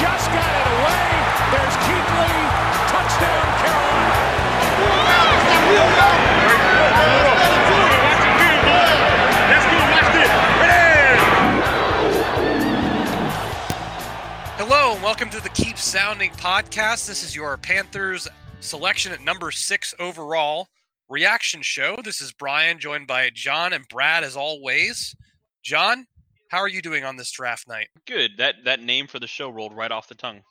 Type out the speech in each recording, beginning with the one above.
Just got it away. There's Keith Lee. Touchdown, Carolina. Hello, and welcome to the Keep Sounding podcast. This is your Panthers selection at number six overall reaction show. This is Brian, joined by John and Brad, as always. John, how are you doing on this draft night? Good. That that name for the show rolled right off the tongue.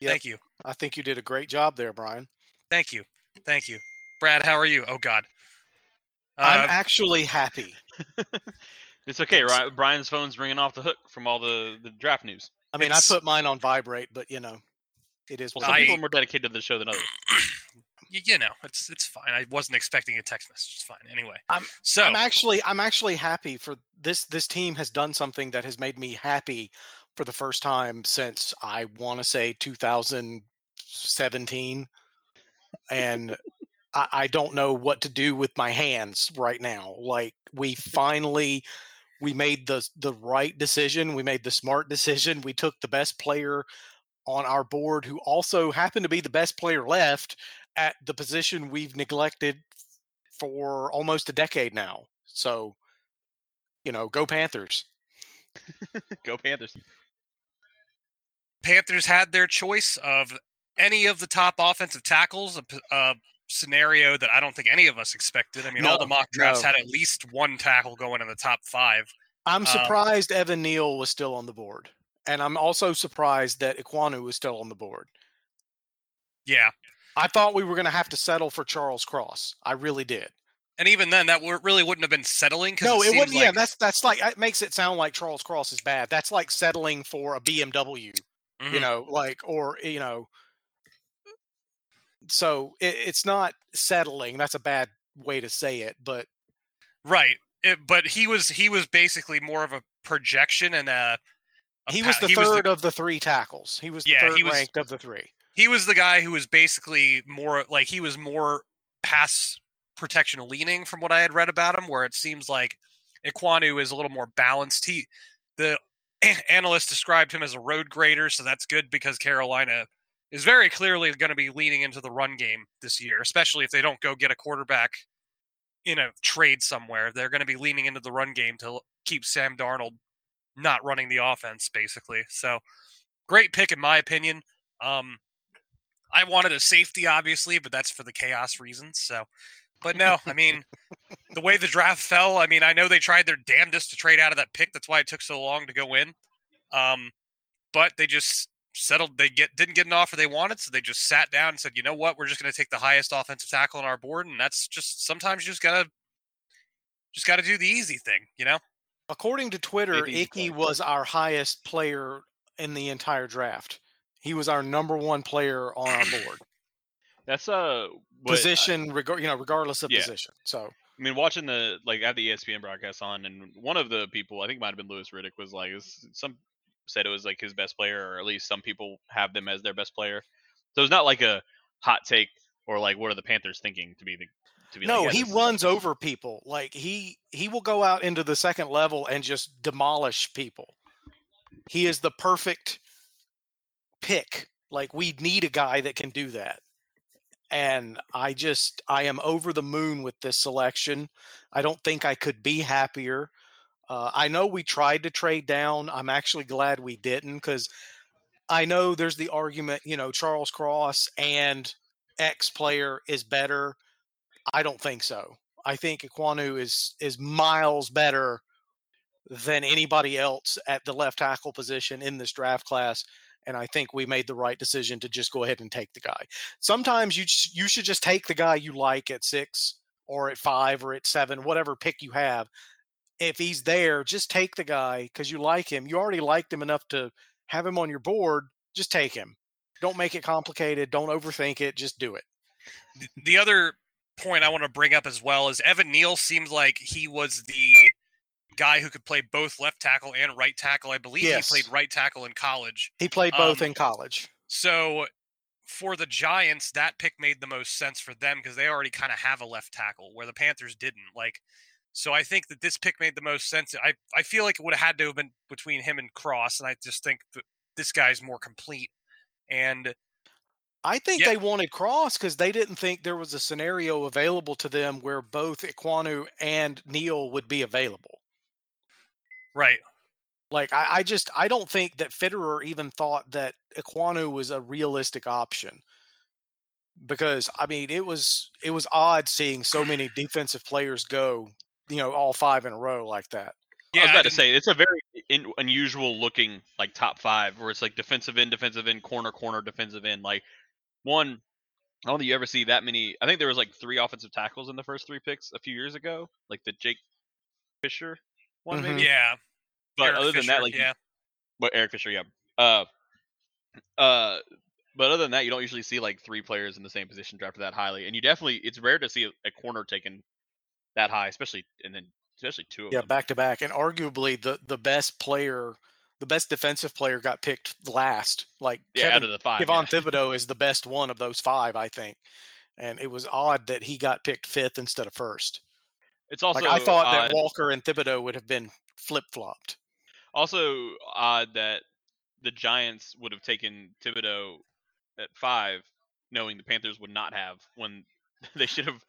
Yep. Thank you. I think you did a great job there, Brian. Thank you. Thank you. Brad, how are you? Oh, God. I'm Uh, actually happy. It's okay, Yes. right? Brian's phone's ringing off the hook from all the, the draft news. I mean, it's- I put mine on vibrate, but you know, it is. Well, What some I- people are more dedicated to the show than others. you know, it's it's fine. I wasn't expecting a text message. It's fine. Anyway. I'm- so I'm actually, I'm actually happy for this. This team has done something that has made me happy for the first time since I want to say 2017, and I, I don't know what to do with my hands right now. Like we finally. We made the the right decision. We made the smart decision. We took the best player on our board who also happened to be the best player left at the position we've neglected for almost a decade now. So, you know, go Panthers. Go Panthers. Panthers had their choice of any of the top offensive tackles—a scenario that I don't think any of us expected. I mean, all the mock drafts no. had at least one tackle going in the top five. I'm Uh, surprised Evan Neal was still on the board. And I'm also surprised that Ekwonu was still on the board. Yeah. I thought we were going to have to settle for Charles Cross. I really did. And even then, that w- really wouldn't have been settling. No, it, it wouldn't. yeah, that's that's like it makes it sound like Charles Cross is bad. That's like settling for a BMW. you Mhm. know like or you know so it, it's not settling that's a bad way to say it but right. It, but he was he was basically more of a projection and a. a he was the third of the three tackles he was the Yeah, third he was- ranked of the three he was the guy who was basically more like he was more pass protection leaning from what I had read about him, where it seems like Ekwonu is a little more balanced. He the analyst described him as a road grader, so that's good because Carolina is very clearly going to be leaning into the run game this year, especially if they don't go get a quarterback in a trade somewhere. They're going to be leaning into the run game to keep Sam Darnold not running the offense, basically. So great pick in my opinion. Um, I wanted a safety, obviously, but that's for the chaos reasons. So, but no, I mean, the way the draft fell, I mean, I know they tried their damnedest to trade out of that pick. That's why it took so long to go in. Um, but they just settled. They get didn't get an offer they wanted, so they just sat down and said, you know what, we're just going to take the highest offensive tackle on our board, and that's just sometimes you just gotta just gotta do the easy thing, you know. according to twitter icky was our highest player in the entire draft he was our number one player on our board That's a what I- position regard you know regardless of Yeah. position so I mean, watching the like I had the ESPN broadcast on, and one of the people I think might have been Louis Riddick was like, this- some said it was like his best player, or at least some people have them as their best player. So it's not like a hot take or like what are the Panthers thinking to be the to be. no like, yeah, he runs over people like he he will go out into the second level and just demolish people he is the perfect pick like we need a guy that can do that and i just i am over the moon with this selection i don't think i could be happier uh, i know we tried to trade down i'm actually glad we didn't because i know there's the argument you know charles cross and X player is better. I don't think so. I think Ekwonu is is miles better than anybody else at the left tackle position in this draft class. And I think we made the right decision to just go ahead and take the guy. Sometimes you you should just take the guy you like at six or at five or at seven, whatever pick you have. If he's there, just take the guy because you like him. You already liked him enough to have him on your board. Just take him. Don't make it complicated. Don't overthink it. Just do it. The other point I want to bring up as well is Evan Neal seems like he was the guy who could play both left tackle and right tackle. I believe Yes. he played right tackle in college. He played both Um, in college. So for the Giants, that pick made the most sense for them because they already kind of have a left tackle where the Panthers didn't. Like, so I think that this pick made the most sense. I I feel like it would have had to have been between him and Cross, and I just think that this guy's more complete. And I think Yeah. they wanted Cross because they didn't think there was a scenario available to them where both Ekwonu and Neal would be available. Right, Like I, I just I don't think that Fitterer even thought that Ekwonu was a realistic option. Because I mean it was it was odd seeing so many defensive players go, you know, all five in a row like that. yeah, I was I about to say it's a very in, unusual looking like top five where it's like defensive end, defensive end, corner, corner, defensive end. Like one, I don't think you ever see that many. I think there was like three offensive tackles in the first three picks a few years ago, like the Jake Fisher one, Mhm. maybe. yeah. But Eric other than that, like yeah, But Eric Fisher, yeah. Uh, uh, but other than that, you don't usually see like three players in the same position drafted that highly, and you definitely it's rare to see a, a corner taken that high, especially and then especially two of Yeah, them. back to back. And arguably the the best player, the best defensive player got picked last. Like yeah, Kevin out of the five. Kayvon yeah. Thibodeaux is the best one of those five, I think. And it was odd that he got picked fifth instead of first. It's also like I thought that Walker and Thibodeaux would have been flip flopped. also odd that the Giants would have taken Thibodeaux at five, knowing the Panthers would not have when they should have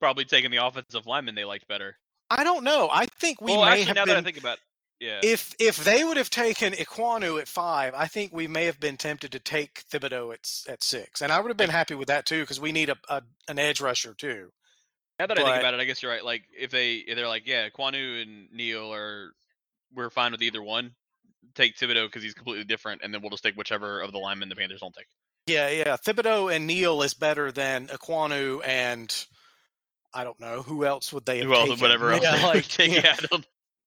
probably taken the offensive lineman they liked better. I don't know. I think we well, may actually, have now that I think about, yeah, If if they would have taken Ekwonu at five, I think we may have been tempted to take Thibodeaux at at six, and I would have been happy with that too because we need a, a an edge rusher too. Now that I think about it, I guess you're right. Like if they if they're like, yeah, Kwanu and Neal are we're fine with either one. Take Thibodeaux because he's completely different, and then we'll just take whichever of the linemen the Panthers don't take. Yeah, yeah. Thibodeaux and Neal is better than uh, Ekwonu and I don't know who else would they have Who else, taken? whatever else Yeah, they would like, take. yeah, Yeah,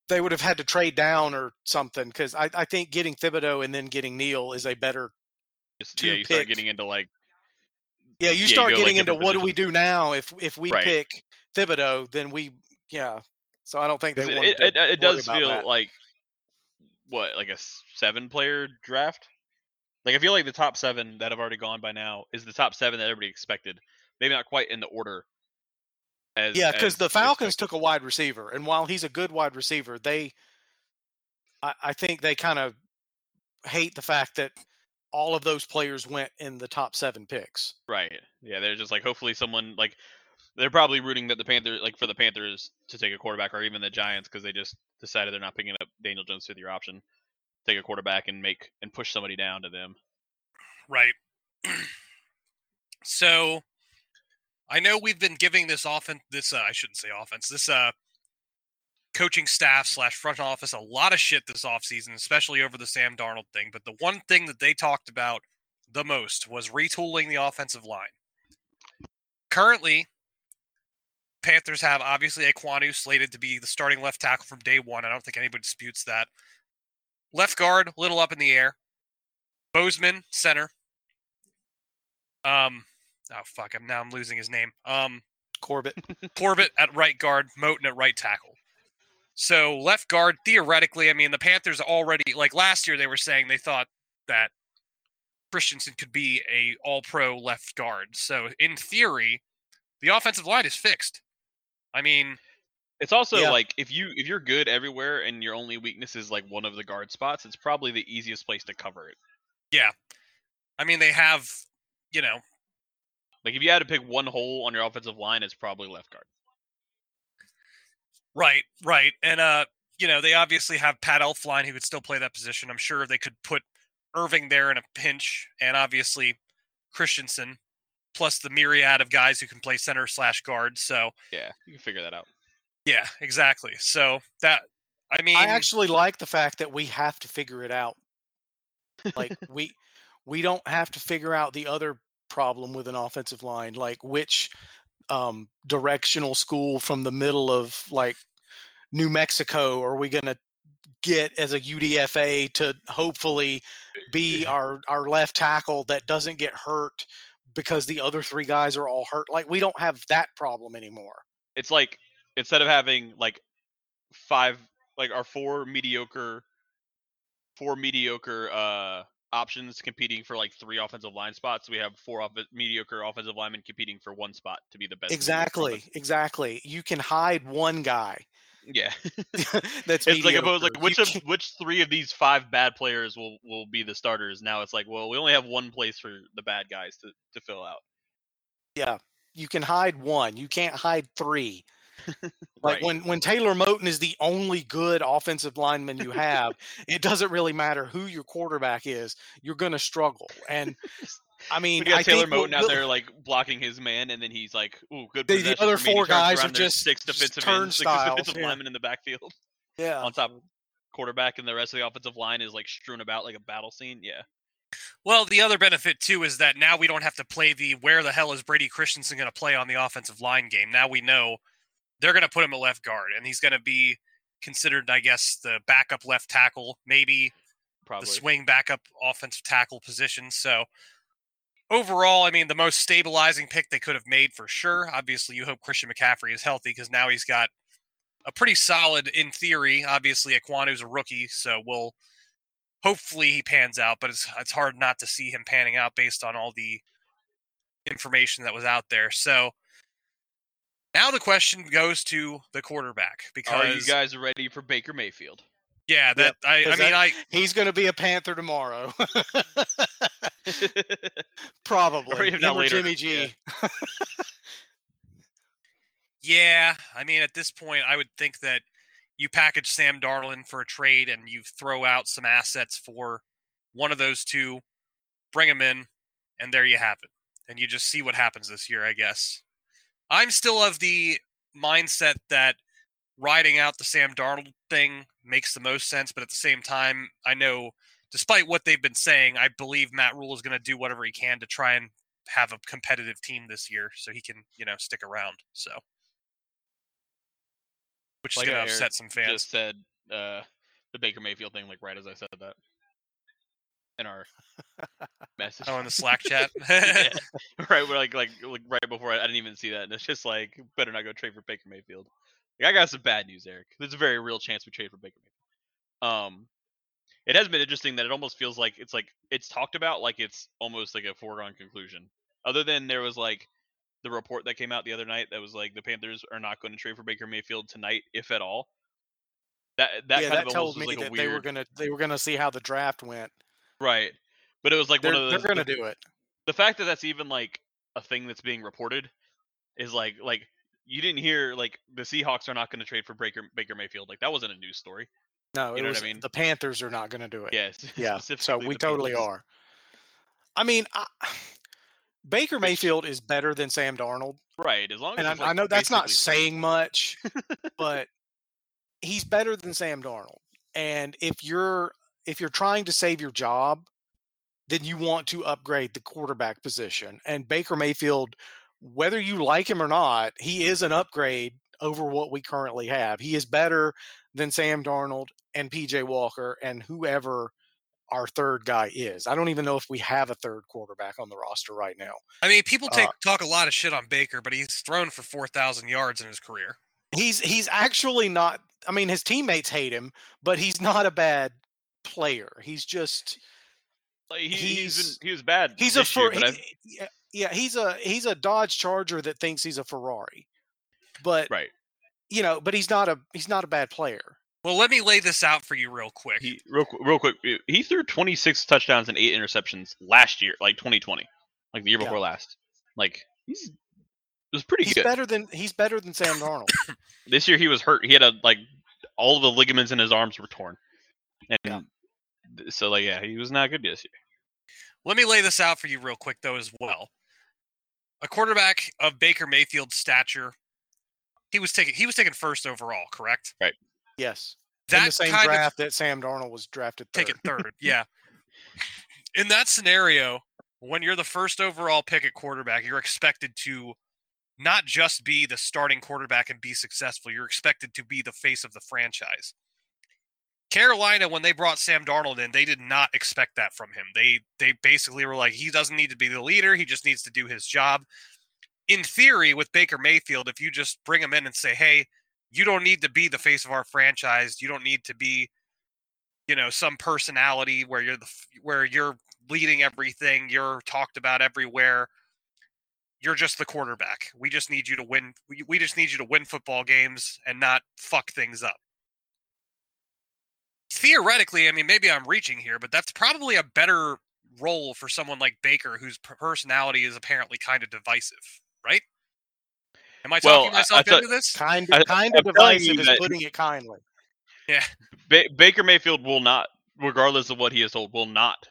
they would have had to trade down or something because I, I think getting Thibodeaux and then getting Neal is a better. just- yeah, you start getting into like Yeah, you start like, getting into different what do we do now if if we Right. pick Thibodeaux, then we yeah. So I don't think they it, to it, it, it does feel that. like what like a seven player draft. Like I feel like the top seven that have already gone by now is the top seven that everybody expected. Maybe not quite in the order. As, Yeah, because the Falcons expected. took a wide receiver, and while he's a good wide receiver, they, I, I think they kind of hate the fact that all of those players went in the top seven picks. Right. Yeah, they're just like hopefully someone like they're probably rooting that the Panthers like for the Panthers to take a quarterback or even the Giants because they just decided they're not picking up Daniel Jones fifth year option. Take a quarterback and make and push somebody down to them. right. so I know we've been giving this offense, this uh, I shouldn't say offense, this uh, coaching staff slash front office a lot of shit this offseason, especially over the Sam Darnold thing. But the one thing that they talked about the most was retooling the offensive line. Currently, Panthers have obviously Ekwonu slated to be the starting left tackle from day one. I don't think anybody disputes that. Left guard, little up in the air. Bozeman, center. Um, oh fuck, I'm now I'm losing his name. Um, Corbett, Corbett at right guard, Moton at right tackle. So left guard, theoretically, I mean the Panthers already like last year they were saying they thought that Christensen could be a all pro left guard. So in theory, the offensive line is fixed. I mean, It's also Yeah. like if you if you're good everywhere and your only weakness is like one of the guard spots, it's probably the easiest place to cover it. Yeah, I mean they have, you know, Like if you had to pick one hole on your offensive line, it's probably left guard. Right, right. And uh, you know, they obviously have Pat Elflein who could still play that position. I'm sure they could put Erving there in a pinch and obviously Christensen plus the myriad of guys who can play center slash guard. So Yeah, you can figure that out. yeah, exactly. So that I mean, I actually like the fact that we have to figure it out. Like we we don't have to figure out the other problem with an offensive line, like which um, directional school from the middle of like New Mexico are we going to get as a UDFA to hopefully be our our left tackle that doesn't get hurt because the other three guys are all hurt. Like we don't have that problem anymore. It's like instead of having like five, like our four mediocre, four mediocre uh options competing for like three offensive line spots, we have four off- mediocre offensive linemen competing for one spot to be the best. Exactly, exactly. You can hide one guy. Yeah. That's it's like like which You of which three of these five bad players will will be the starters now it's like well we only have one place for the bad guys to to fill out yeah, you can hide one. You can't hide three. Like Right. when when Taylor Moton is the only good offensive lineman you have, it doesn't really matter who your quarterback is. You're going to struggle. And I mean, we got I Taylor think we'll- out there like blocking his man and then he's like ooh good The- the other for me," and he four guys are just- six just defensive ends, six turnstiles, defensive yeah. linemen in the backfield Yeah, on top of quarterback and the rest of the offensive line is like strewn about like a battle scene yeah Well, the other benefit too is that now we don't have to play the where the hell is Brady Christensen going to play on the offensive line game. Now we know they're going to put him at left guard, and he's going to be considered, I guess, the backup left tackle, maybe probably the swing backup offensive tackle position. So overall, I mean, the most stabilizing pick they could have made for sure. Obviously, you hope Christian McCaffrey is healthy because now he's got a pretty solid, in theory. Obviously, Ekwonu's a rookie, so we'll hopefully he pans out. But it's it's hard not to see him panning out based on all the information that was out there. So. Now the question goes to the quarterback because are you guys ready for Baker Mayfield yeah that I, I 'cause mean that- I he's going to be a Panther tomorrow. Probably. if not or later, Jimmy G. yeah. Yeah, I mean, at this point, I would think that you package Sam Darnold for a trade and you throw out some assets for one of those two, bring them in, and there you have it. And you just see what happens this year, I guess. I'm still of the mindset that riding out the Sam Darnold thing makes the most sense, but at the same time, I know, despite what they've been saying, I believe Matt Rhule is going to do whatever he can to try and have a competitive team this year so he can, you know, stick around. So which Like is going to upset some fans. just said uh, the Baker Mayfield thing like right as I said that in our message. Oh, in the Slack chat. Yeah. right, we're like, like like right before I, I didn't even see that, and it's just like better not go trade for Baker Mayfield. Like, I got some bad news, Eric. There's a very real chance we trade for Baker Mayfield. Um, it has been interesting that it almost feels like it's like it's talked about like it's almost like a foregone conclusion. Other than there was like the report that came out the other night that was like the Panthers are not going to trade for Baker Mayfield tonight, if at all. That that yeah, kind that of told me was like that a they were gonna they were gonna see how the draft went. Right, but it was like They're, one of they're gonna the- do it. the fact that that's even like a thing that's being reported is like like you didn't hear like the Seahawks are not going to trade for Baker Baker Mayfield like that wasn't a news story. No, you it know what was I mean? the Panthers are not gonna do it. Yes, Yeah, so we totally Panthers. are. I mean, I, Baker Mayfield is better than Sam Darnold, Right, as long as and I, I know that's not saying much, but he's better than Sam Darnold. And if you're if you're trying to save your job, then you want to upgrade the quarterback position. And Baker Mayfield, whether you like him or not, he is an upgrade over what we currently have. He is better than Sam Darnold and PJ Walker and whoever our third guy is. I don't even know if we have a third quarterback on the roster right now. I mean, people take Uh, talk a lot of shit on Baker, but he's thrown for four thousand yards in his career. He's he's actually not I mean his teammates hate him, but he's not a bad player. He's just Like, he, he's he's- been, he was bad. he's a this year, he- eh, yeah, yeah, he's a he's a Dodge Charger that thinks he's a Ferrari. But right. you know, but he's not a he's not a bad player. Well, let me lay this out for you real quick. He real real quick. He threw 26 touchdowns and eight interceptions last year, like 2020, like the year Yeah. before last. Like he's it was pretty He's good. better than he's better than Sam Darnold. This year he was hurt. He had a like all the ligaments in his arms were torn, and Yeah. Th- so like yeah, he was not good this year. Let me lay this out for you real quick though as well. a quarterback of Baker Mayfield's stature, he was taken he was taken first overall, correct? Right. Yes. That in the same kind of draft that Sam Darnold was drafted third. taken third. yeah. In that scenario, when you're the first overall pick at quarterback, you're expected to not just be the starting quarterback and be successful. You're expected to be the face of the franchise. Carolina, when they brought Sam Darnold in, they did not expect that from him. They they basically were like, he doesn't need to be the leader. He just needs to do his job. In theory, with Baker Mayfield, if you just bring him in and say, hey, you don't need to be the face of our franchise. You don't need to be, you know, some personality where you're the where you're leading everything. You're talked about everywhere. You're just the quarterback. We just need you to win. We, we just need you to win football games and not fuck things up. Theoretically, I mean, maybe I'm reaching here, but that's probably a better role for someone like Baker, whose personality is apparently kind of divisive, right? Am I Well, talking I- I myself thought- into this? Kind of, kind of I'm telling divisive is that- putting it kindly. Ba- Baker Mayfield will not, regardless of what he is told, will not.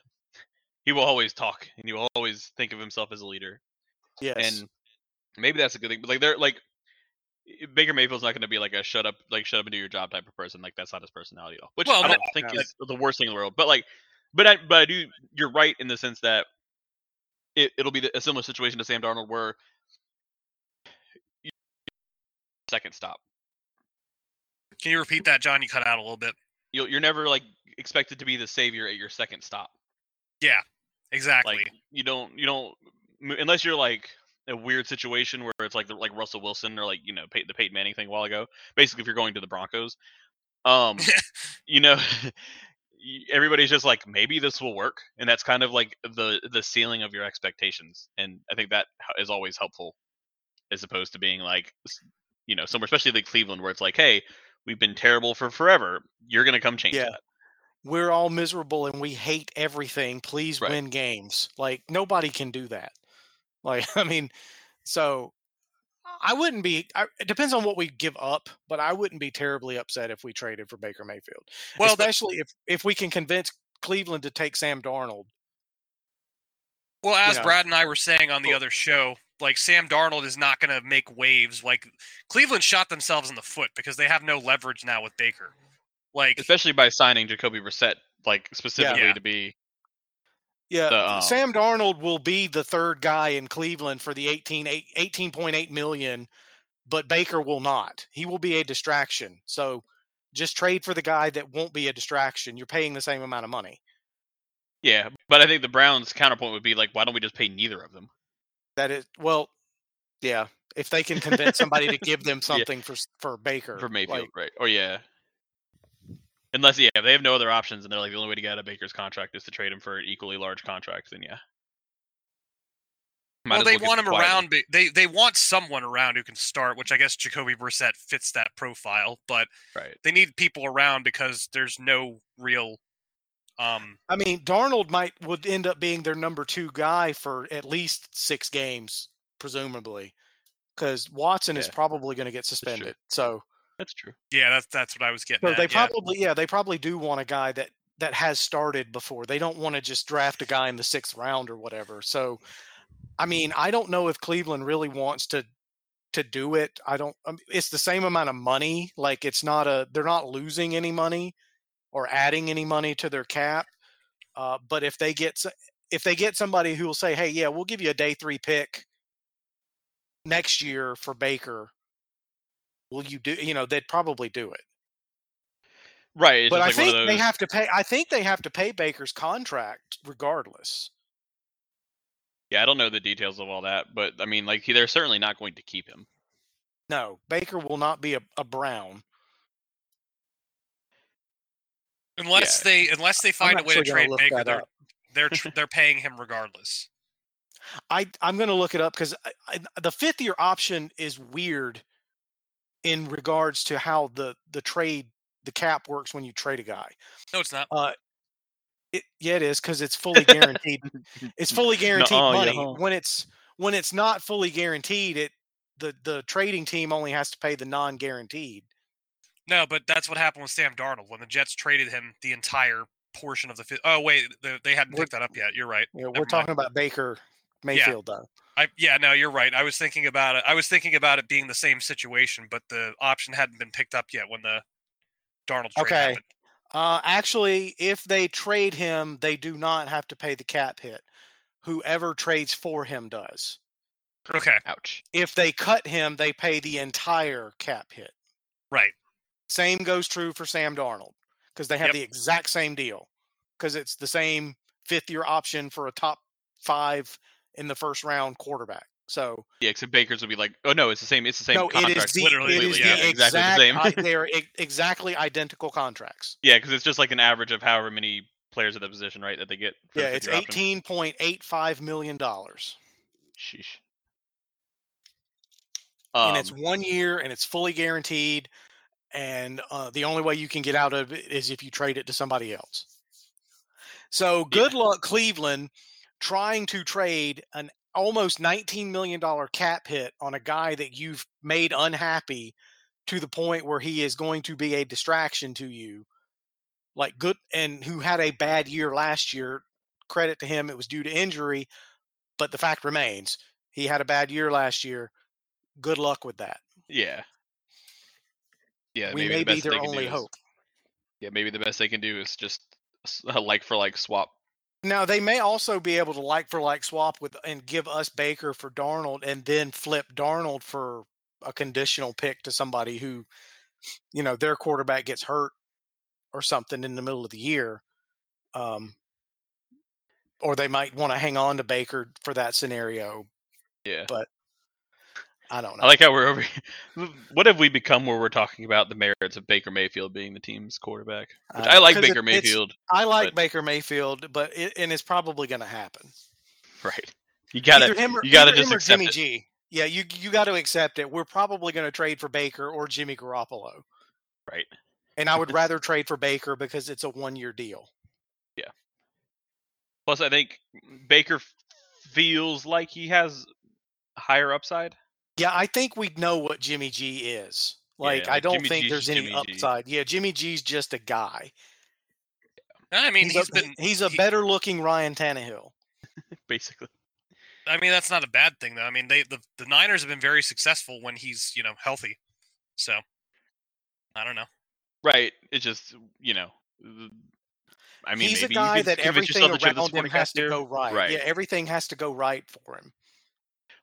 He will always talk, and he will always think of himself as a leader. Yes. And maybe that's a good thing. But like, they're like i- Baker Mayfield's not going to be like a shut up, like shut up and do your job type of person. Like that's not his personality at all. Which Well, I don't think is the worst thing in the world. But like, but I, but I do. You're right in the sense that it, it'll be a similar situation to Sam Darnold, where you- second stop. Can you repeat that, John? You cut out a little bit. You'll, you're never like expected to be the savior at your second stop. Yeah, exactly. Like you don't you don't unless you're like a weird situation where it's like the, like Russell Wilson or like you know Pey- the Peyton Manning thing a while ago. Basically, if you're going to the Broncos, um, you know, everybody's just like maybe this will work, and that's kind of like the the ceiling of your expectations. And I think that is always helpful, as opposed to being like you know somewhere, especially like Cleveland, where it's like, hey, we've been terrible for forever. You're gonna come change Yeah. that. We're all miserable and we hate everything. Please Right. win games. Like nobody can do that. Like I mean, so I wouldn't be. I, it depends on what we give up, but I wouldn't be terribly upset if we traded for Baker Mayfield. well, especially if if we can convince Cleveland to take Sam Darnold. well, as know. Brad and I were saying on the Well- other show, like Sam Darnold is not going to make waves. Like Cleveland shot themselves in the foot because they have no leverage now with Baker. Like, especially by signing Jacoby Brissett, like specifically Yeah. to be Yeah, The, um, Sam Darnold will be the third guy in Cleveland for the 18, eight- 18.8 million, but Baker will not. He will be a distraction. So just trade for the guy that won't be a distraction. You're paying the same amount of money. yeah. But I think the Browns' counterpoint would be like, why don't we just pay neither of them? That is well, yeah. If they can convince somebody to give them something for for Baker for Mayfield, like, right? Or yeah. Unless yeah, if they have no other options and they're like the only way to get out of Baker's contract is to trade him for an equally large contract, then yeah. Might well, they get want him quietly. around. They they want someone around who can start, which I guess Jacoby Brissett fits that profile. But right? they need people around because there's no real. Um, I mean, Darnold might would end up being their number two guy for at least six games, presumably, because Watson is probably going to get suspended. So That's true. yeah, that's that's what I was getting So at. they probably, yeah, they probably do want a guy that that has started before. They don't want to just draft a guy in the sixth round or whatever. So, I mean, I don't know if Cleveland really wants to to do it. I don't. Um, it's the same amount of money. Like it's not a. They're not losing any money or adding any money to their cap. Uh, but if they get if they get somebody who will say, "Hey, yeah, we'll give you a day three pick next year for Baker," will you do? You know, they'd probably do it Right. But I like think one they have to pay. I think they have to pay Baker's contract regardless. Yeah, I don't know the details of all that, but I mean, like they're certainly not going to keep him. No, Baker will not be a, a Brown. unless they unless they find a way to trade Baker, they're they're tr- they're paying him regardless. I I'm going to look it up because the fifth year option is weird in regards to how the the trade the cap works when you trade a guy. No, it's not. Uh, it, yeah, it is because it's fully guaranteed. it's fully guaranteed Nuh-uh, money. yeah. When it's when it's not fully guaranteed, it the the trading team only has to pay the non guaranteed. No, but that's what happened with Sam Darnold when the Jets traded him the entire portion of the. Oh wait, the, they hadn't We're- picked that up yet. You're right. Never we're mind. talking about Baker Mayfield though. I yeah, no, you're right. I was thinking about it. I was thinking about it being the same situation, but the option hadn't been picked up yet when the Darnold trade Okay. happened. Uh, actually, if they trade him, they do not have to pay the cap hit. Whoever trades for him does. Okay, Ouch. If they cut him, they pay the entire cap hit. right. Same goes true for Sam Darnold because they have Yep. the exact same deal because it's the same fifth year option for a top five in the first round quarterback. So Yeah, except Baker's would be like, oh no, it's the same. It's the same no, it contract. is the, literally, it is yeah, the exactly the exact, same. i- they are exactly identical contracts. yeah, because it's just like an average of however many players at the position, right? That they get. Yeah, it's eighteen point eight five million dollars, Sheesh. and it's Um, one year, and it's fully guaranteed. And uh, the only way you can get out of it is if you trade it to somebody else. So good luck, Cleveland, trying to trade an almost nineteen million dollar cap hit on a guy that you've made unhappy to the point where he is going to be a distraction to you. Like good and who had a bad year last year. Credit to him, it was due to injury, but the fact remains he had a bad year last year. Good luck with that. yeah. Yeah, we maybe may the be best their only is- hope. yeah, maybe the best they can do is just like for like swap. Now they may also be able to like for like swap with and give us Baker for Darnold and then flip Darnold for a conditional pick to somebody who, you know, their quarterback gets hurt or something in the middle of the year. Um, or they might want to hang on to Baker for that scenario. Yeah. But I don't know. I like how we're over. what have we become where we're talking about the merits of Baker Mayfield being the team's quarterback? Which Uh, I like Baker it's- Mayfield, I like but- Baker Mayfield, but it, and it's probably going to happen. right? You him or, you gotta just him accept Jimmy it. G. Yeah, you you got to accept it. We're probably going to trade for Baker or Jimmy Garoppolo, right? and I would rather trade for Baker because it's a one year deal. Yeah. Plus, I think Baker feels like he has higher upside. Yeah, I think we know what Jimmy G is. Like, I don't Jimmy think G's there's just any Jimmy G. upside. Yeah, Jimmy G's just a guy. I mean, he's, he's a, been. he's a he- better looking Ryan Tannehill. Basically, I mean, that's not a bad thing though. I mean, they the the Niners have been very successful when he's you know healthy. So I don't know. right? It's just you know, I mean, he's a maybe you guy that everything yourself that you have the around him has to go right. Right. Yeah, everything has to go right for him.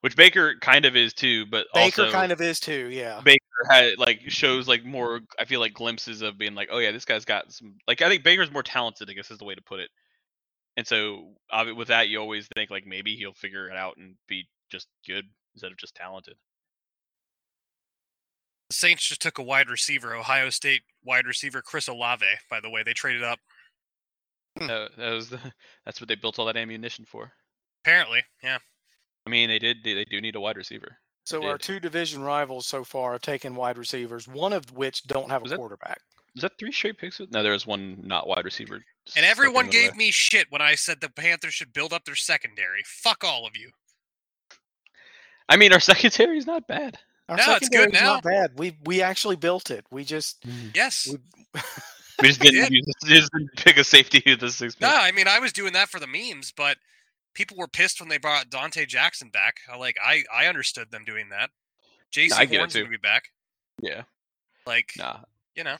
Which Baker kind of is too, but Baker also kind of is too. Yeah. Baker had like shows like more. I feel like glimpses of being like, oh yeah, this guy's got some. Like I think Baker's more talented. I guess is the way to put it. And so with that, you always think like maybe he'll figure it out and be just good instead of just talented. The Saints just took a wide receiver, Ohio State wide receiver Chris Olave. By the way, they traded up. Hmm. That, that was the, that's what they built all that ammunition for. Apparently, yeah. I mean, they did. They, they do need a wide receiver. So our two division rivals so far have taken wide receivers, one of which don't have a Was that- quarterback. Is that three straight picks? No, there was one not wide receiver. And everyone the middle gave me shit when I said the Panthers should build up their secondary. Fuck all of you. I mean, our secondary is not bad. Our No, it's good secondary's Not bad. We we actually built it. We just mm. Yes. we, We just didn't, did. use, just didn't pick a safety with the six. No. I mean I was doing that for the memes, but people were pissed when they brought Donte Jackson back. Like I I understood them doing that. Jaycee I Horn's gonna be back. Yeah, Like nah. you know.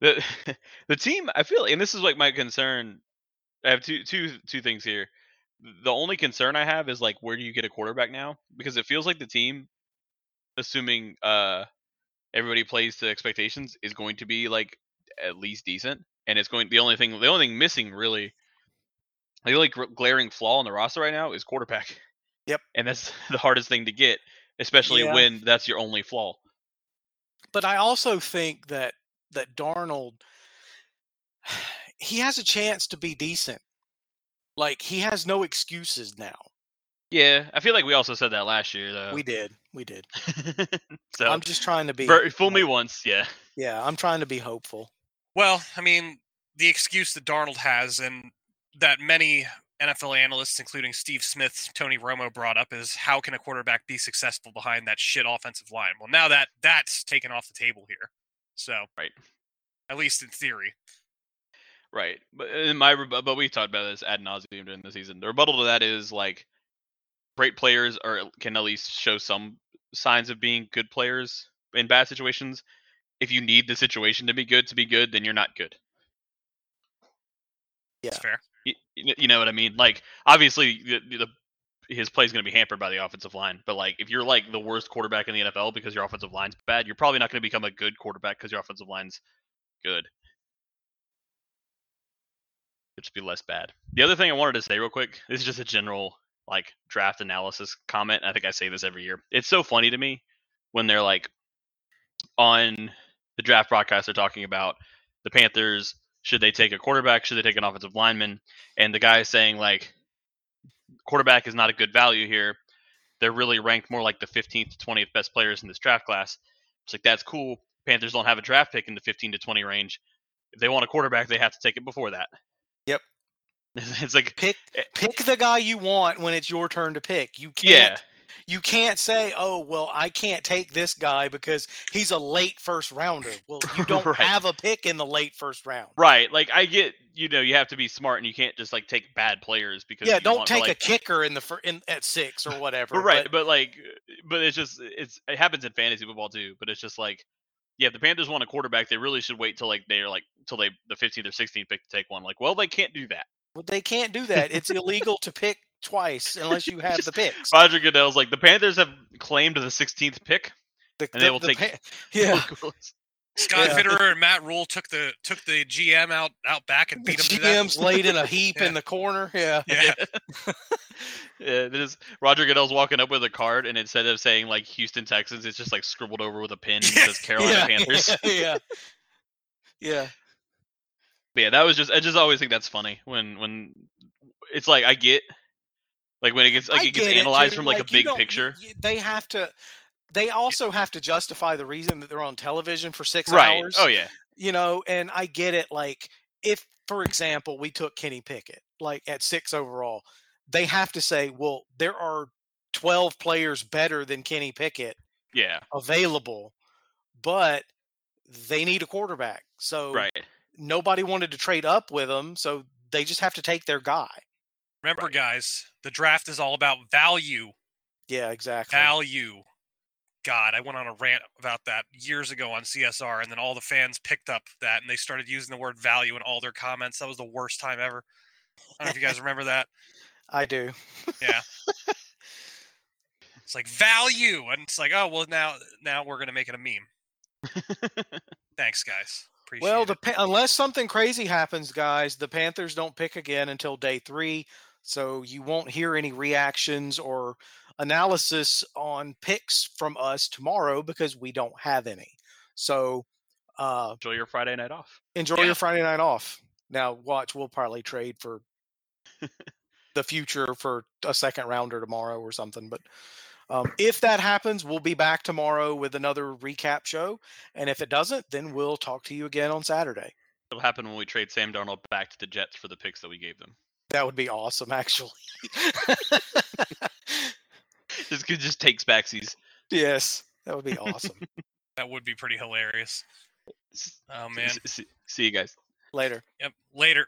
the the team i feel and this is like my concern i have two two two things here the only concern i have is like where do you get a quarterback now because it feels like the team assuming uh everybody plays to expectations is going to be like at least decent and it's going the only thing the only thing missing really the only gr- glaring flaw in the roster right now is quarterback Yep. and that's the hardest thing to get especially Yeah. when that's your only flaw but I also think that that Darnold he has a chance to be decent. Like he has no excuses now. yeah i feel like we also said that last year though We did. We did. so I'm just trying to be Ver- fool me once, yeah. Yeah, I'm trying to be hopeful. Well, I mean, the excuse that Darnold has and that many NFL analysts, including Steve Smith, Tony Romo, brought up is how can a quarterback be successful behind that shit offensive line? Well, now that that's taken off the table here. So, Right. At least in theory. Right. But uh, in my but we talked about this ad nauseum during the season. The rebuttal to that is like great players are uh, can at least show some signs of being good players in bad situations. If you need the situation to be good to be good, then you're not good. That's fair. You, you know what I mean? Like obviously the, the his play is going to be hampered by the offensive line, but like if you're like the worst quarterback in the NFL because your offensive line's bad, you're probably not going to become a good quarterback because your offensive line's good. It'd just be less bad. The other thing I wanted to say real quick, this is just a general like draft analysis comment. I think I say this every year. It's so funny to me when they're like on the draft broadcast, they're talking about the Panthers. Should they take a quarterback? Should they take an offensive lineman? And the guy is saying like, quarterback is not a good value here. They're really ranked more like the 15th to 20th best players in this draft class. It's like that's cool. Panthers don't have a draft pick in the 15 to 20 range. If they want a quarterback, they have to take it before that. Yep. It's like Pick Eh. pick the guy you want when it's your turn to pick. You can't yeah, you can't say, "Oh, well, I can't take this guy because he's a late first rounder." Well, you don't Right. have a pick in the late first round. right. Like I get, you know, you have to be smart and you can't just like take bad players because Yeah, you don't to, take a kicker in the fir- in at six or whatever. But right, but- but, like, but it's just it's it happens in fantasy football too. But it's just like, yeah, if the Panthers want a quarterback, they really should wait till like they're like till they the 15th or 16th pick to take one. Like, well, they can't do that. But they can't do that. It's illegal to pick twice unless you have the picks. Roger Goodell's like the Panthers have claimed the 16th pick. The, and they will the take- pa- yeah. Scott Yeah. Fitterer and Matt Rhule took the took the GM out out back and The beat him. GM's laid in a heap Yeah. in the corner. Yeah. Yeah, Yeah, it is. Roger Goodell's walking up with a card, and instead of saying like Houston Texans, it's just like scribbled over with a pen and it says Carolina yeah, Panthers. Yeah. Yeah. yeah. But yeah, that was just I just always think that's funny when when it's like I get like when it gets like I it gets get analyzed Jimmy, from like, you a big picture. they have to. They also have to justify the reason that they're on television for six Right. hours. Oh yeah. you know, and I get it. Like, if, for example, we took Kenny Pickett, like at six overall, they have to say, well, there are 12 players better than Kenny Pickett Yeah. available, but they need a quarterback. So Right. nobody wanted to trade up with them. So they just have to take their guy. Remember, guys, the draft is all about value. Yeah, exactly. Value. God, I went on a rant about that years ago on CSR, and then all the fans picked up that and they started using the word value in all their comments. That was the worst time ever. I don't know if you guys remember that. I do. Yeah. It's like value, and it's like, oh well, now now we're gonna make it a meme. Thanks, guys. Appreciate Well, the unless something crazy happens, guys, the Panthers don't pick again until day three, so you won't hear any reactions or analysis on picks from us tomorrow because we don't have any. So uh, Enjoy your Friday night off. enjoy Yeah. your Friday night off. Now, watch, we'll probably trade for the future for a second rounder tomorrow or something. But um, if that happens, we'll be back tomorrow with another recap show. And if it doesn't, then we'll talk to you again on Saturday. It'll happen when we trade Sam Darnold back to the Jets for the picks that we gave them. That would be awesome, actually. Just just takes backsies. yes, that would be awesome. that would be pretty hilarious. Oh man. See, see you guys. Later. Yep. Later.